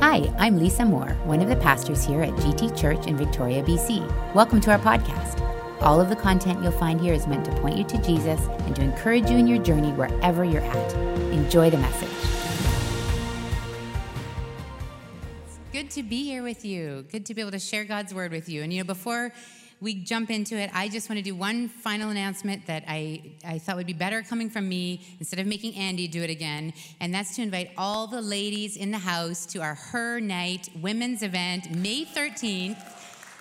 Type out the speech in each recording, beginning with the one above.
Hi, I'm Lisa Moore, one of the pastors here at GT Church in Victoria, BC. Welcome to our podcast. All of the content you'll find here is meant to point you to Jesus and to encourage you in your journey wherever you're at. Enjoy the message. It's good to be here with you. Good to be able to share God's word with you. And you know, before we jump into it, I just want to do one final announcement that I, I thought would be better coming from me instead of making Andy do it again. And that's to invite all the ladies in the house to our Her Night women's event, May 13th.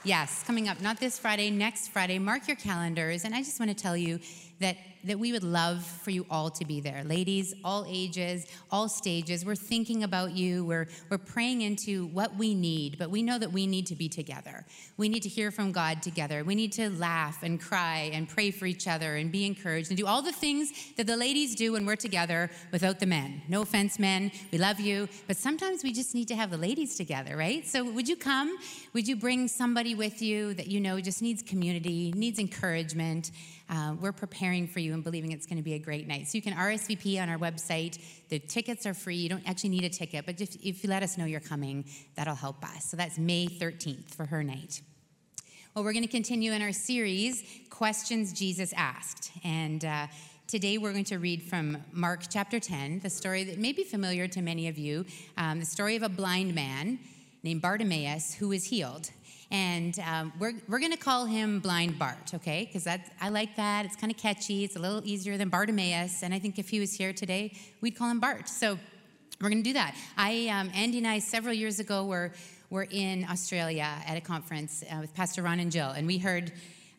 Yes, coming up, not this Friday, next Friday. Mark your calendars. And I just want to tell you that that we would love for you all to be there. Ladies, all ages, all stages, we're thinking about you. We're, we're praying into what we need, but we know that we need to be together. We need to hear from God together. We need to laugh and cry and pray for each other and be encouraged and do all the things that the ladies do when we're together without the men. No offense, men. We love you, but sometimes we just need to have the ladies together, right? So would you come? Would you bring somebody with you that you know just needs community, needs encouragement? Uh, we're preparing for you and believing it's going to be a great night. So you can RSVP on our website. The tickets are free. You don't actually need a ticket, but if, if you let us know you're coming, that'll help us. So that's May 13th for her night. Well, we're going to continue in our series, Questions Jesus Asked. And uh, today we're going to read from Mark chapter 10, the story that may be familiar to many of you um, the story of a blind man named Bartimaeus who was healed. And um, we're, we're going to call him Blind Bart, okay? Because I like that. It's kind of catchy. It's a little easier than Bartimaeus. And I think if he was here today, we'd call him Bart. So we're going to do that. I, um, Andy and I, several years ago, were, were in Australia at a conference uh, with Pastor Ron and Jill, and we heard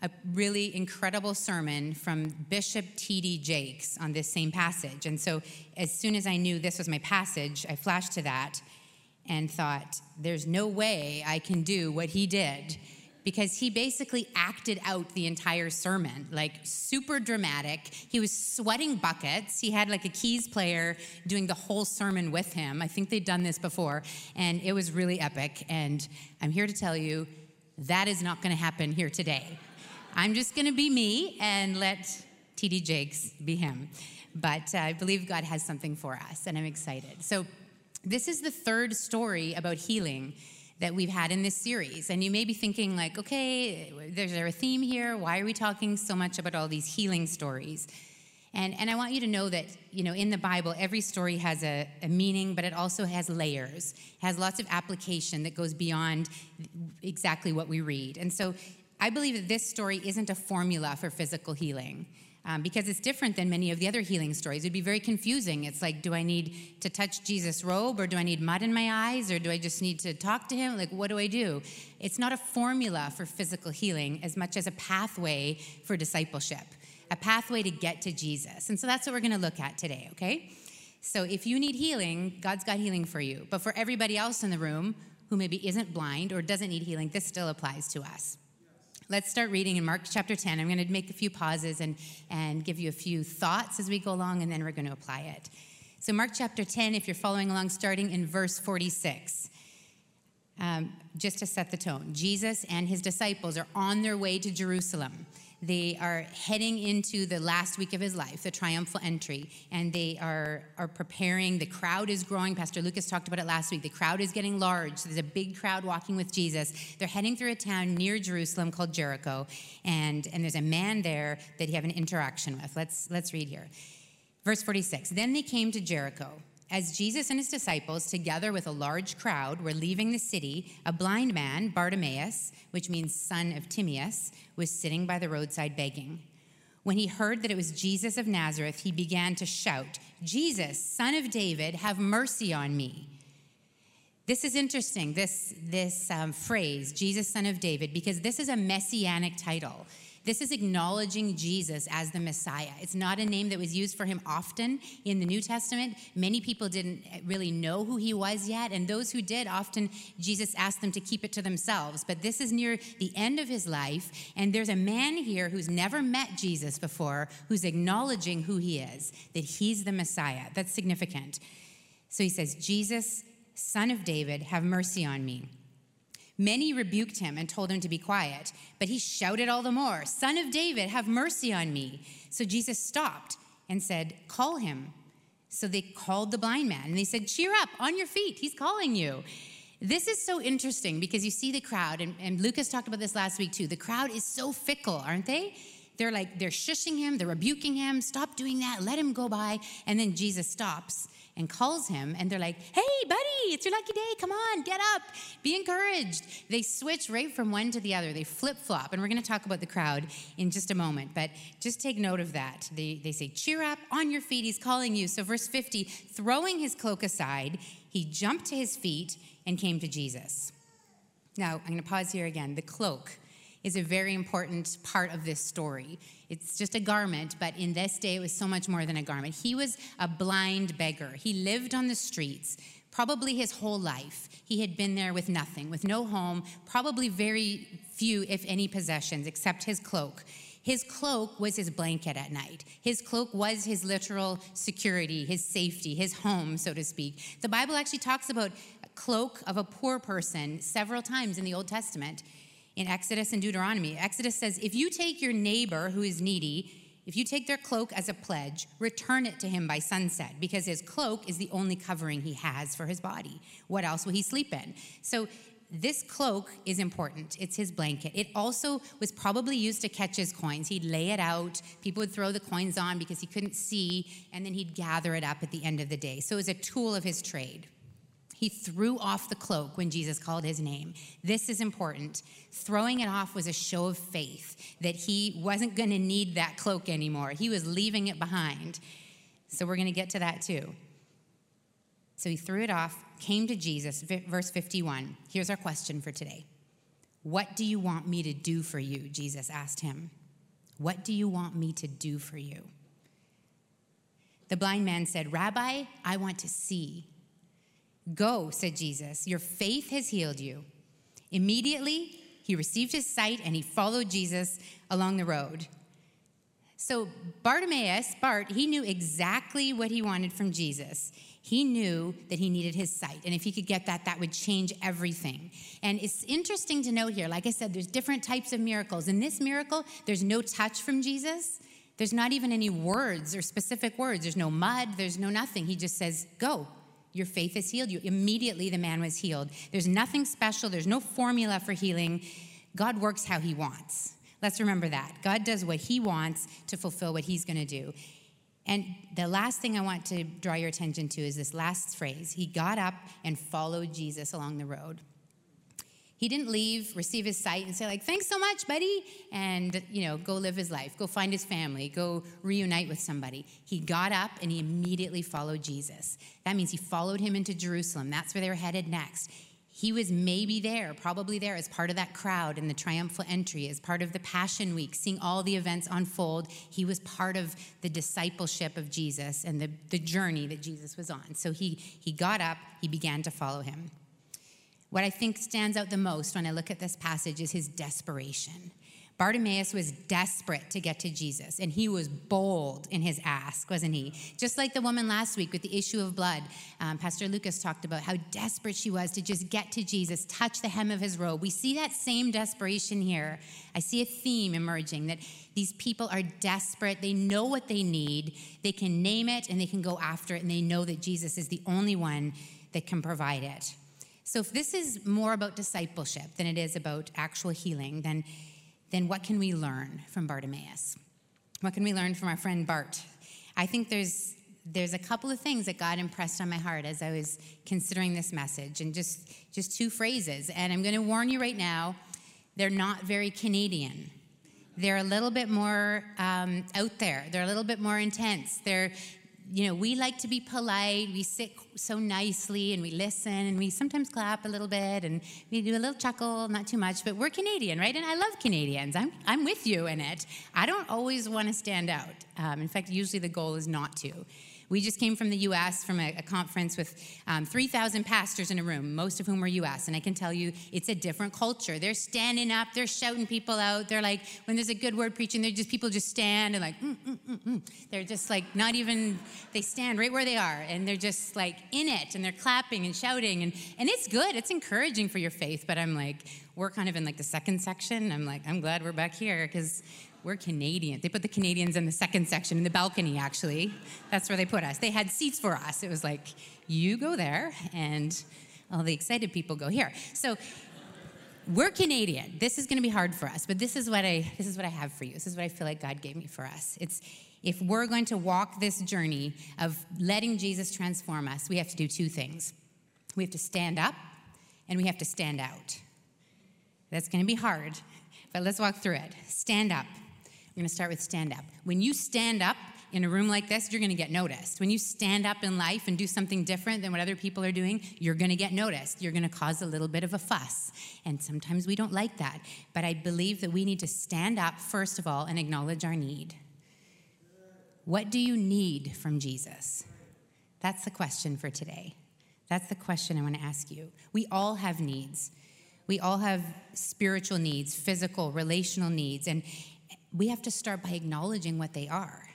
a really incredible sermon from Bishop T.D. Jakes on this same passage. And so, as soon as I knew this was my passage, I flashed to that and thought, there's no way I can do what he did because he basically acted out the entire sermon, like super dramatic. He was sweating buckets. He had like a keys player doing the whole sermon with him. I think they'd done this before, and it was really epic. And I'm here to tell you that is not to happen here today. I'm just to be me and let TD Jakes be him. But uh, I believe God has something for us, and I'm excited. So, this is the third story about healing that we've had in this series. And you may be thinking, like, okay, there's there a theme here? Why are we talking so much about all these healing stories? And, and I want you to know that, you know, in the Bible, every story has a, a meaning, but it also has layers, has lots of application that goes beyond exactly what we read. And so I believe that this story isn't a formula for physical healing um, because it's different than many of the other healing stories. It'd be very confusing. It's like, do I need to touch Jesus' robe, or do I need mud in my eyes, or do I just need to talk to him? Like, what do I do? It's not a formula for physical healing as much as a pathway for discipleship, a pathway to get to Jesus. And so that's what we're going to look at today, okay? So if you need healing, God's got healing for you. But for everybody else in the room who maybe isn't blind or doesn't need healing, this still applies to us. Let's start reading in Mark chapter 10. I'm going to make a few pauses and, and give you a few thoughts as we go along, and then we're going to apply it. So, Mark chapter 10, if you're following along, starting in verse 46. Um, just to set the tone, Jesus and his disciples are on their way to Jerusalem. They are heading into the last week of his life, the triumphal entry, and they are, are preparing. The crowd is growing. Pastor Lucas talked about it last week. The crowd is getting large. There's a big crowd walking with Jesus. They're heading through a town near Jerusalem called Jericho, and, and there's a man there that he have an interaction with. Let's, let's read here. Verse 46 Then they came to Jericho. As Jesus and his disciples, together with a large crowd, were leaving the city, a blind man, Bartimaeus, which means son of Timaeus, was sitting by the roadside begging. When he heard that it was Jesus of Nazareth, he began to shout, Jesus, son of David, have mercy on me. This is interesting, this, this um, phrase, Jesus, son of David, because this is a messianic title. This is acknowledging Jesus as the Messiah. It's not a name that was used for him often in the New Testament. Many people didn't really know who he was yet, and those who did, often Jesus asked them to keep it to themselves. But this is near the end of his life, and there's a man here who's never met Jesus before who's acknowledging who he is, that he's the Messiah. That's significant. So he says, Jesus, son of David, have mercy on me. Many rebuked him and told him to be quiet, but he shouted all the more, Son of David, have mercy on me. So Jesus stopped and said, Call him. So they called the blind man and they said, Cheer up, on your feet, he's calling you. This is so interesting because you see the crowd, and, and Lucas talked about this last week too. The crowd is so fickle, aren't they? They're like, they're shushing him, they're rebuking him, stop doing that, let him go by. And then Jesus stops and calls him, and they're like, hey, buddy, it's your lucky day, come on, get up, be encouraged. They switch right from one to the other, they flip flop. And we're gonna talk about the crowd in just a moment, but just take note of that. They, they say, cheer up, on your feet, he's calling you. So, verse 50, throwing his cloak aside, he jumped to his feet and came to Jesus. Now, I'm going to pause here again. The cloak is a very important part of this story. It's just a garment, but in this day, it was so much more than a garment. He was a blind beggar. He lived on the streets probably his whole life. He had been there with nothing, with no home, probably very few, if any, possessions except his cloak. His cloak was his blanket at night. His cloak was his literal security, his safety, his home, so to speak. The Bible actually talks about a cloak of a poor person several times in the Old Testament in Exodus and Deuteronomy. Exodus says, If you take your neighbor who is needy, if you take their cloak as a pledge, return it to him by sunset, because his cloak is the only covering he has for his body. What else will he sleep in? So this cloak is important. It's his blanket. It also was probably used to catch his coins. He'd lay it out. People would throw the coins on because he couldn't see, and then he'd gather it up at the end of the day. So it was a tool of his trade. He threw off the cloak when Jesus called his name. This is important. Throwing it off was a show of faith that he wasn't going to need that cloak anymore. He was leaving it behind. So we're going to get to that too. So he threw it off, came to Jesus. Verse 51. Here's our question for today What do you want me to do for you? Jesus asked him. What do you want me to do for you? The blind man said, Rabbi, I want to see. Go, said Jesus. Your faith has healed you. Immediately, he received his sight and he followed Jesus along the road. So, Bartimaeus, Bart, he knew exactly what he wanted from Jesus. He knew that he needed his sight. And if he could get that, that would change everything. And it's interesting to note here, like I said, there's different types of miracles. In this miracle, there's no touch from Jesus. There's not even any words or specific words. There's no mud, there's no nothing. He just says, Go, your faith is healed you. Immediately, the man was healed. There's nothing special, there's no formula for healing. God works how he wants. Let's remember that. God does what he wants to fulfill what he's going to do. And the last thing I want to draw your attention to is this last phrase He got up and followed Jesus along the road. He didn't leave, receive his sight, and say, like, thanks so much, buddy, and, you know, go live his life, go find his family, go reunite with somebody. He got up and he immediately followed Jesus. That means he followed him into Jerusalem. That's where they were headed next. He was maybe there, probably there, as part of that crowd in the triumphal entry, as part of the Passion Week, seeing all the events unfold. He was part of the discipleship of Jesus and the, the journey that Jesus was on. So he, he got up, he began to follow him. What I think stands out the most when I look at this passage is his desperation. Bartimaeus was desperate to get to Jesus, and he was bold in his ask, wasn't he? Just like the woman last week with the issue of blood. Um, Pastor Lucas talked about how desperate she was to just get to Jesus, touch the hem of his robe. We see that same desperation here. I see a theme emerging that these people are desperate. They know what they need, they can name it, and they can go after it, and they know that Jesus is the only one that can provide it. So, if this is more about discipleship than it is about actual healing, then then what can we learn from Bartimaeus? What can we learn from our friend Bart? I think there's there's a couple of things that God impressed on my heart as I was considering this message, and just just two phrases. And I'm going to warn you right now, they're not very Canadian. They're a little bit more um, out there. They're a little bit more intense. They're you know, we like to be polite. We sit so nicely and we listen and we sometimes clap a little bit and we do a little chuckle, not too much, but we're Canadian, right? And I love Canadians. I'm, I'm with you in it. I don't always want to stand out. Um, in fact, usually the goal is not to. We just came from the US from a, a conference with um, 3,000 pastors in a room, most of whom were US. And I can tell you, it's a different culture. They're standing up, they're shouting people out. They're like, when there's a good word preaching, they're just people just stand and like, mm, mm, mm, mm. they're just like not even, they stand right where they are and they're just like in it and they're clapping and shouting. And, and it's good, it's encouraging for your faith. But I'm like, we're kind of in like the second section. I'm like, I'm glad we're back here because we're Canadian. They put the Canadians in the second section in the balcony, actually. That's where they put us. They had seats for us. It was like, you go there, and all the excited people go here. So we're Canadian. This is going to be hard for us, but this is what I this is what I have for you. This is what I feel like God gave me for us. It's if we're going to walk this journey of letting Jesus transform us, we have to do two things. We have to stand up and we have to stand out. That's going to be hard, but let's walk through it. Stand up. I'm going to start with stand up. When you stand up in a room like this, you're going to get noticed. When you stand up in life and do something different than what other people are doing, you're going to get noticed. You're going to cause a little bit of a fuss. And sometimes we don't like that. But I believe that we need to stand up, first of all, and acknowledge our need. What do you need from Jesus? That's the question for today. That's the question I want to ask you. We all have needs. We all have spiritual needs, physical, relational needs, and we have to start by acknowledging what they are.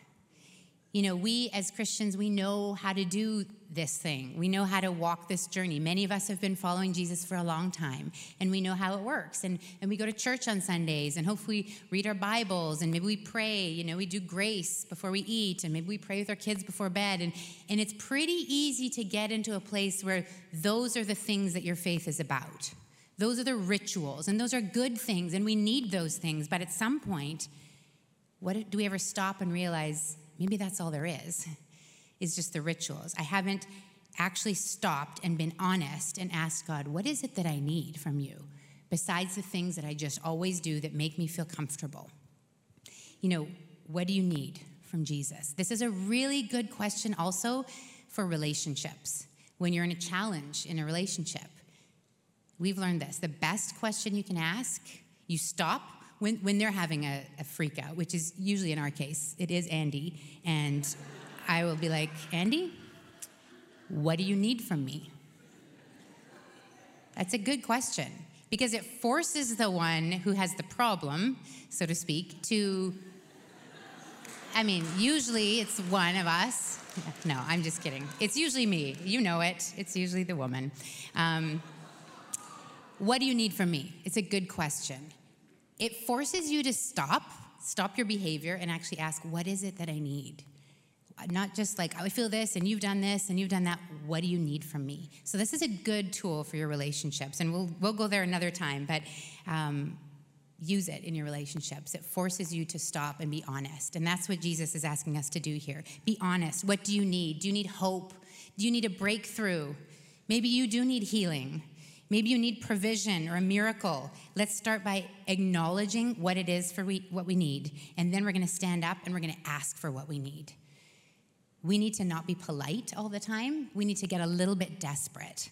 You know, we as Christians, we know how to do this thing. We know how to walk this journey. Many of us have been following Jesus for a long time, and we know how it works. And, and we go to church on Sundays, and hopefully read our Bibles, and maybe we pray. You know, we do grace before we eat, and maybe we pray with our kids before bed. And, and it's pretty easy to get into a place where those are the things that your faith is about. Those are the rituals, and those are good things, and we need those things. But at some point, what do we ever stop and realize maybe that's all there is, is just the rituals. I haven't actually stopped and been honest and asked God, what is it that I need from you besides the things that I just always do that make me feel comfortable? You know, what do you need from Jesus? This is a really good question also for relationships. When you're in a challenge in a relationship, we've learned this. The best question you can ask, you stop when, when they're having a, a freak out, which is usually in our case, it is Andy, and I will be like, Andy, what do you need from me? That's a good question because it forces the one who has the problem, so to speak, to. I mean, usually it's one of us. No, I'm just kidding. It's usually me. You know it. It's usually the woman. Um, what do you need from me? It's a good question it forces you to stop, stop your behavior, and actually ask, what is it that I need? Not just like, I feel this, and you've done this, and you've done that. What do you need from me? So, this is a good tool for your relationships, and we'll, we'll go there another time, but um, use it in your relationships. It forces you to stop and be honest. And that's what Jesus is asking us to do here. Be honest. What do you need? Do you need hope? Do you need a breakthrough? Maybe you do need healing. Maybe you need provision or a miracle. Let's start by acknowledging what it is for we, what we need, and then we're going to stand up and we're going to ask for what we need. We need to not be polite all the time. We need to get a little bit desperate.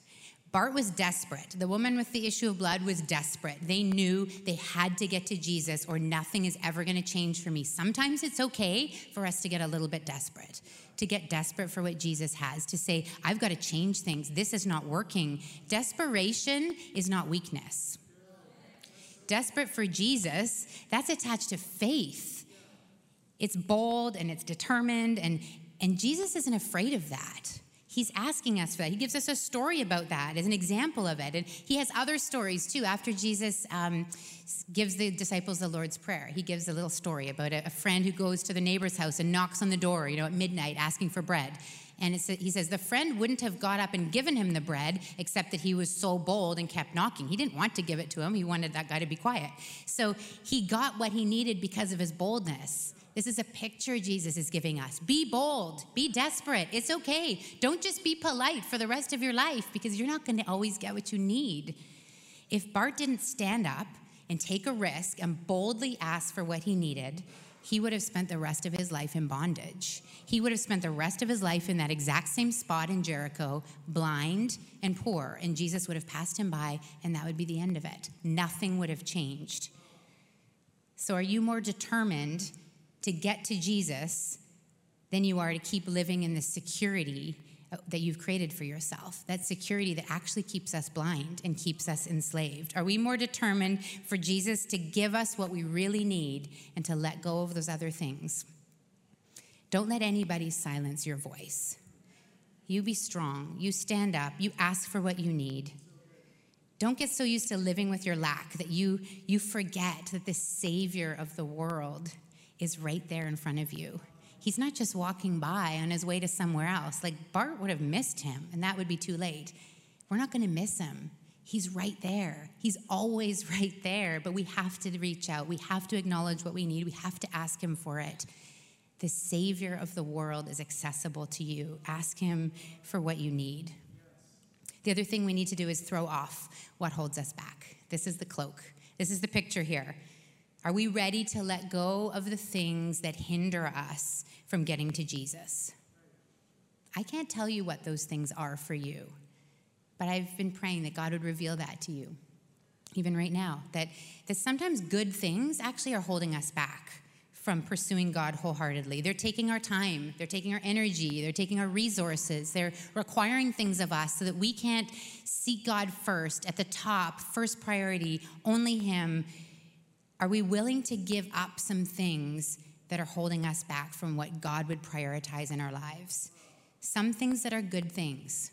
Bart was desperate. The woman with the issue of blood was desperate. They knew they had to get to Jesus or nothing is ever going to change for me. Sometimes it's okay for us to get a little bit desperate to get desperate for what Jesus has, to say, I've got to change things. This is not working. Desperation is not weakness. Desperate for Jesus, that's attached to faith. It's bold and it's determined, and, and Jesus isn't afraid of that. He's asking us for that. He gives us a story about that as an example of it. And he has other stories too. After Jesus um, gives the disciples the Lord's Prayer, he gives a little story about a, a, friend who goes to the neighbor's house and knocks on the door, you know, at midnight asking for bread. And he says the friend wouldn't have got up and given him the bread except that he was so bold and kept knocking. He didn't want to give it to him, he wanted that guy to be quiet. So he got what he needed because of his boldness. This is a picture Jesus is giving us. Be bold, be desperate. It's okay. Don't just be polite for the rest of your life because you're not going to always get what you need. If Bart didn't stand up and take a risk and boldly ask for what he needed, he would have spent the rest of his life in bondage. He would have spent the rest of his life in that exact same spot in Jericho, blind and poor, and Jesus would have passed him by, and that would be the end of it. Nothing would have changed. So, are you more determined to get to Jesus than you are to keep living in the security uh, that you've created for yourself. That security that actually keeps us blind and keeps us enslaved. Are we more determined for Jesus to give us what we really need and to let go of those other things? Don't let anybody silence your voice. You be strong. You stand up. You ask for what you need. Don't get so used to living with your lack that you, you forget that the Savior of the world is right there in front of you. He's not just walking by on his way to somewhere else. Like Bart would have missed him, and that would be too late. We're not going to miss him. He's right there. He's always right there, but we have to reach out. We have to acknowledge what we need. We have to ask Him for it. The Savior of the world is accessible to you. Ask Him for what you need. The other thing we need to do is throw off what holds us back. This is the cloak. This is the picture here. Are we ready to let go of the things that hinder us from getting to Jesus? I can't tell you what those things are for you. But I've been praying that God would reveal that to you, even right now, that, that sometimes good things actually are holding us back from pursuing God wholeheartedly. They're taking our time, they're taking our energy, they're taking our resources, they're requiring things of us so that we can't seek God first, at the top, first priority, only Him. Are we willing to give up some things that are holding us back from what God would prioritize in our lives? Some things that are good things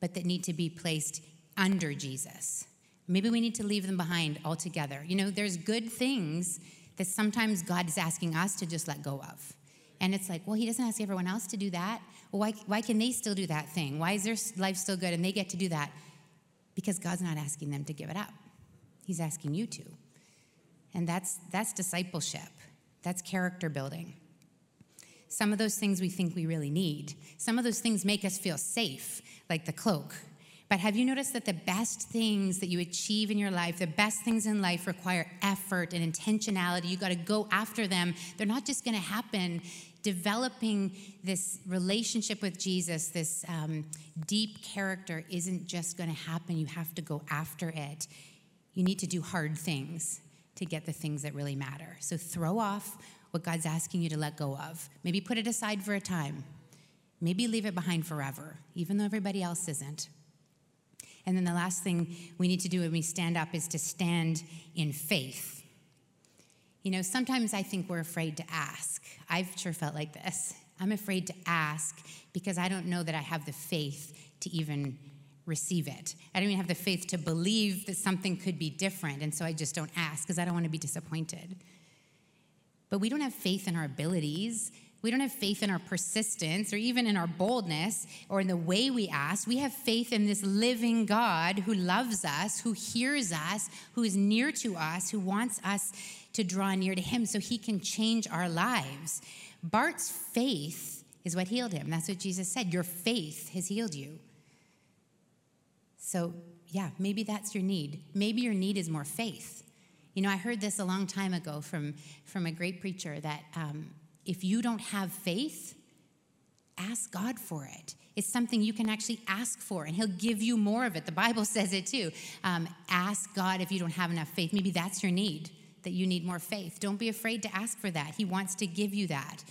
but that need to be placed under Jesus. Maybe we need to leave them behind altogether. You know, there's good things that sometimes God is asking us to just let go of. And it's like, well, He doesn't ask everyone else to do that. Well, why, why can they still do that thing? Why is their life still good and they get to do that? Because God's not asking them to give it up, He's asking you to. And that's, that's discipleship, that's character building. Some of those things we think we really need. Some of those things make us feel safe like the cloak. But have you noticed that the best things that you achieve in your life, the best things in life require effort and intentionality? You got to go after them. They're not just going to happen. Developing this relationship with Jesus, this um, deep character, isn't just going to happen. You have to go after it. You need to do hard things to get the things that really matter. So throw off what God's asking you to let go of. Maybe put it aside for a time. Maybe leave it behind forever, even though everybody else isn't. And then the last thing we need to do when we stand up is to stand in faith. You know, sometimes I think we're afraid to ask. I've sure felt like this. I'm afraid to ask because I don't know that I have the faith to even receive it. I don't even have the faith to believe that something could be different. And so I just don't ask because I don't want to be disappointed. But we don't have faith in our abilities we don't have faith in our persistence or even in our boldness or in the way we ask. We have faith in this living God who loves us, who hears us, who is near to us, who wants us to draw near to him so he can change our lives. Bart's faith is what healed him. That's what Jesus said. Your faith has healed you. So, yeah, maybe that's your need. Maybe your need is more faith. You know, I heard this a long time ago from, from a great preacher that um, if you don't have faith, ask God for it. It's something you can actually ask for, and He'll give you more of it. The Bible says it too. Um, ask God if you don't have enough faith. Maybe that's your need, that you need more faith. Don't be afraid to ask for that. He wants to give you that.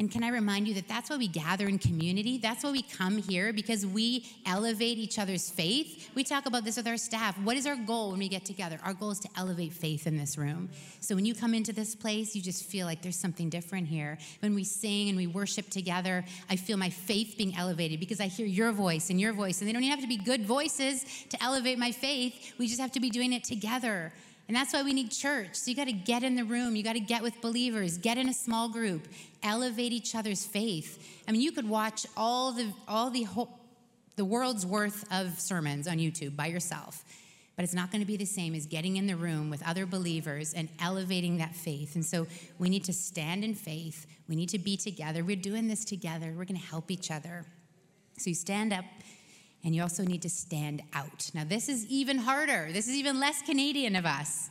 And can I remind you that that's why we gather in community? That's why we come here because we elevate each other's faith. We talk about this with our staff. What is our goal when we get together? Our goal is to elevate faith in this room. So when you come into this place, you just feel like there's something different here. When we sing and we worship together, I feel my faith being elevated because I hear your voice and your voice. And they don't even have to be good voices to elevate my faith. We just have to be doing it together. And that's why we need church. So you got to get in the room, you got to get with believers, get in a small group, elevate each other's faith. I mean, you could watch all the all the whole, the world's worth of sermons on YouTube by yourself. But it's not going to be the same as getting in the room with other believers and elevating that faith. And so we need to stand in faith. We need to be together. We're doing this together. We're going to help each other. So you stand up and you also need to stand out. Now, this is even harder. This is even less Canadian of us.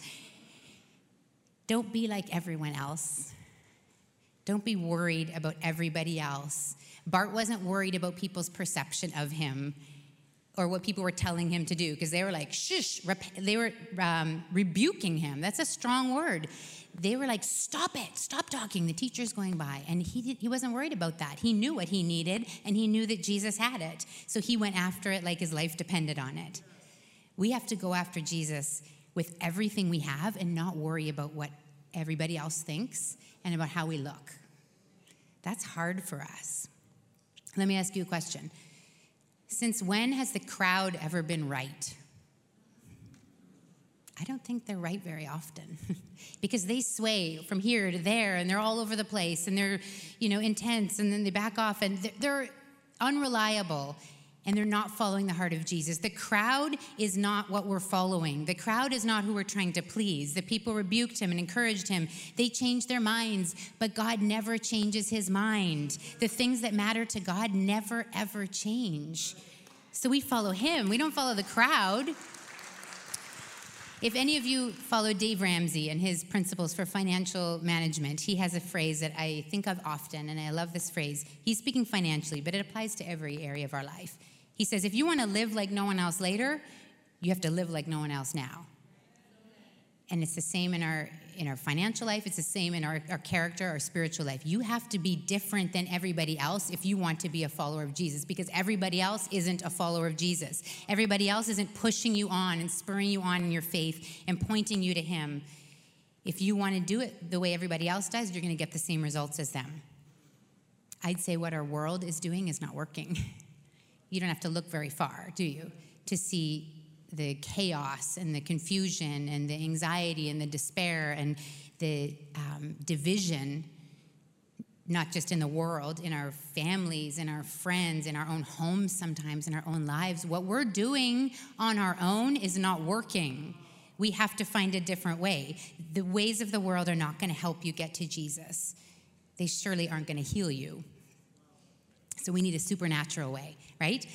Don't be like everyone else. Don't be worried about everybody else. Bart wasn't worried about people's perception of him or what people were telling him to do because they were like, shush, they were um, rebuking him. That's a strong word they were like, stop it, stop talking. The teacher's going by. And he, did, he wasn't worried about that. He knew what he needed, and he knew that Jesus had it. So he went after it like his life depended on it. We have to go after Jesus with everything we have and not worry about what everybody else thinks and about how we look. That's hard for us. Let me ask you a question. Since when has the crowd ever been right? I don't think they're right very often because they sway from here to there and they're all over the place and they're, you know, intense and then they back off and they're, unreliable and they're not following the heart of Jesus. The crowd is not what we're following. The crowd is not who we're trying to please. The people rebuked him and encouraged him. They changed their minds, but God never changes his mind. The things that matter to God never, ever change. So we follow him, we don't follow the crowd. If any of you follow Dave Ramsey and his principles for financial management, he has a phrase that I think of often, and I love this phrase. He's speaking financially, but it applies to every area of our life. He says, if you want to live like no one else later, you have to live like no one else now. And it's the same in our in our financial life, it's the same in our, our character, our spiritual life. You have to be different than everybody else if you want to be a follower of Jesus, because everybody else isn't a follower of Jesus. Everybody else isn't pushing you on and spurring you on in your faith and pointing you to Him. If you want to do it the way everybody else does, you're going to get the same results as them. I'd say what our world is doing is not working. You don't have to look very far, do you, to see the chaos and the confusion and the anxiety and the despair and the um, division, not just in the world, in our families, in our friends, in our own homes, sometimes in our own lives. What we're doing on our own is not working. We have to find a different way. The ways of the world are not going to help you get to Jesus, they surely aren't going to heal you. So we need a supernatural way, right?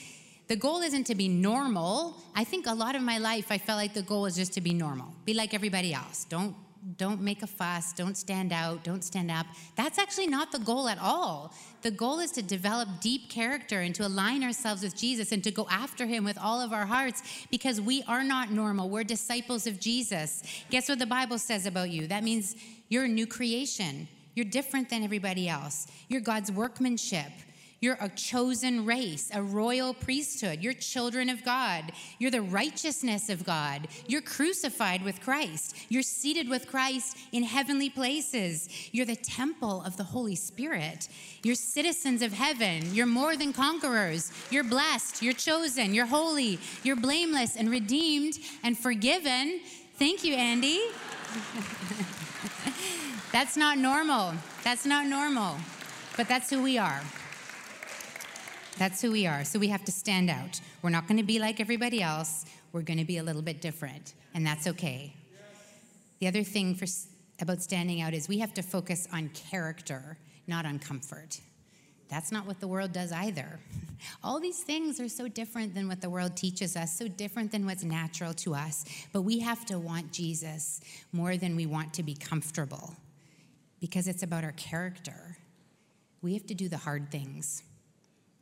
The goal isn't to be normal. I think a lot of my life I felt like the goal was just to be normal. Be like everybody else. Don't don't make a fuss, don't stand out, don't stand up. That's actually not the goal at all. The goal is to develop deep character and to align ourselves with Jesus and to go after him with all of our hearts because we are not normal. We're disciples of Jesus. Guess what the Bible says about you? That means you're a new creation. You're different than everybody else. You're God's workmanship. You're a chosen race, a royal priesthood. You're children of God. You're the righteousness of God. You're crucified with Christ. You're seated with Christ in heavenly places. You're the temple of the Holy Spirit. You're citizens of heaven. You're more than conquerors. You're blessed. You're chosen. You're holy. You're blameless and redeemed and forgiven. Thank you, Andy. that's not normal. That's not normal. But that's who we are. That's who we are. So we have to stand out. We're not going to be like everybody else. We're going to be a little bit different, and that's okay. The other thing for, about standing out is we have to focus on character, not on comfort. That's not what the world does either. All these things are so different than what the world teaches us, so different than what's natural to us. But we have to want Jesus more than we want to be comfortable because it's about our character. We have to do the hard things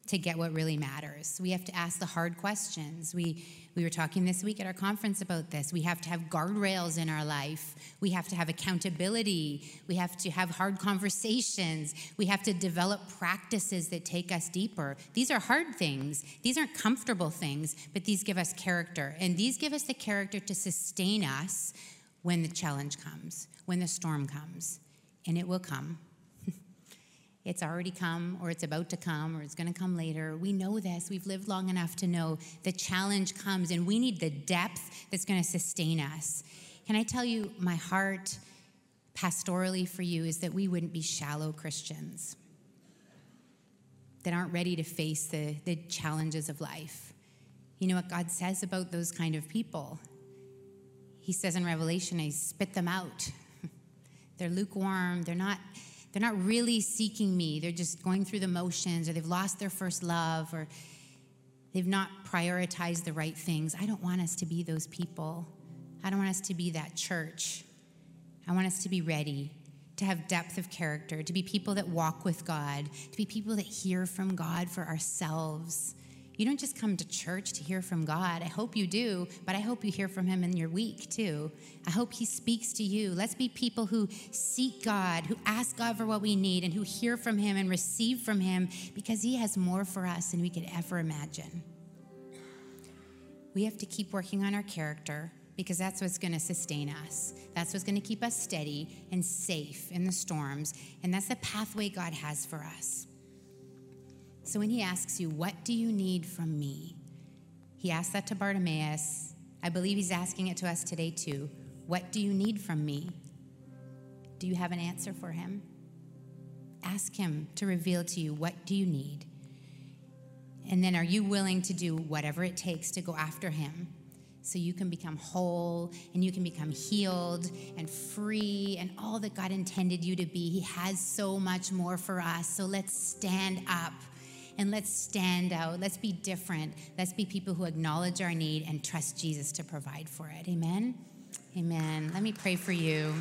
to get what really matters. We have to ask the hard questions. We, we were talking this week at our conference about this. We have to have guardrails in our life. We have to have accountability. We have to have hard conversations. We have to develop practices that take us deeper. These are hard things. These aren't comfortable things, but these give us character. And these give us the character to sustain us when the challenge comes, when the storm comes. And it will come it's already come or it's about to come or it's going to come later. We know this. We've lived long enough to know the challenge comes and we need the depth that's going to sustain us. Can I tell you, my heart pastorally for you is that we wouldn't be shallow Christians that aren't ready to face the, the challenges of life. You know what God says about those kind of people? He says in Revelation, I spit them out. they're lukewarm, they're not they're not really seeking me. They're just going through the motions, or they've lost their first love, or they've not prioritized the right things. I don't want us to be those people. I don't want us to be that church. I want us to be ready to have depth of character, to be people that walk with God, to be people that hear from God for ourselves, you don't just come to church to hear from God. I hope you do, but I hope you hear from Him in your week too. I hope He speaks to you. Let's be people who seek God, who ask God for what we need, and who hear from Him and receive from Him because He has more for us than we could ever imagine. We have to keep working on our character because that's what's going to sustain us. That's what's going to keep us steady and safe in the storms. And that's the pathway God has for us. So when he asks you, What do you need from me? He asked that to Bartimaeus. I believe He's asking it to us today too. What do you need from me? Do you have an answer for Him? Ask Him to reveal to you what do you need? And then are you willing to do whatever it takes to go after Him? so you can become whole and you can become healed and free and all that God intended you to be. He has so much more for us. So let's stand up and let's stand out. Let's be different. Let's be people who acknowledge our need and trust Jesus to provide for it. Amen. Amen. Let me pray for you.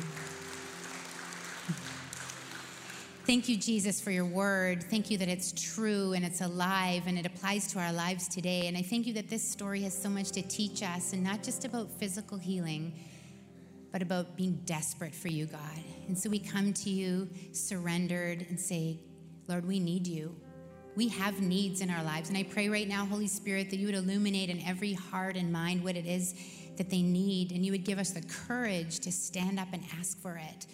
Thank you, Jesus, for your word. Thank you that it's true and it's alive and it applies to our lives today. And I thank you that this story has so much to teach us, and not just about physical healing, but about being desperate for you, God. And so we come to you surrendered and say, Lord, we need you. We have needs in our lives. And I pray right now, Holy Spirit, that you would illuminate in every heart and mind what it is that they need, and you would give us the courage to stand up and ask for it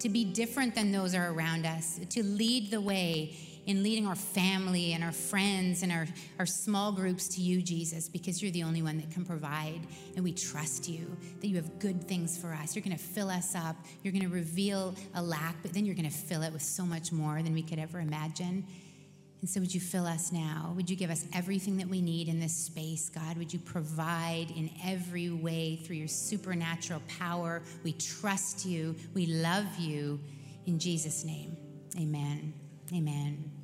to be different than those are around us, to lead the way in leading our family and our friends and our, our small groups to you, Jesus, because you're the only one that can provide. And we trust you that you have good things for us. You're going to fill us up. You're going to reveal a lack, but then you're going to fill it with so much more than we could ever imagine. And so, would you fill us now? Would you give us everything that we need in this space, God? Would you provide in every way through your supernatural power? We trust you. We love you. In Jesus' name, amen. Amen.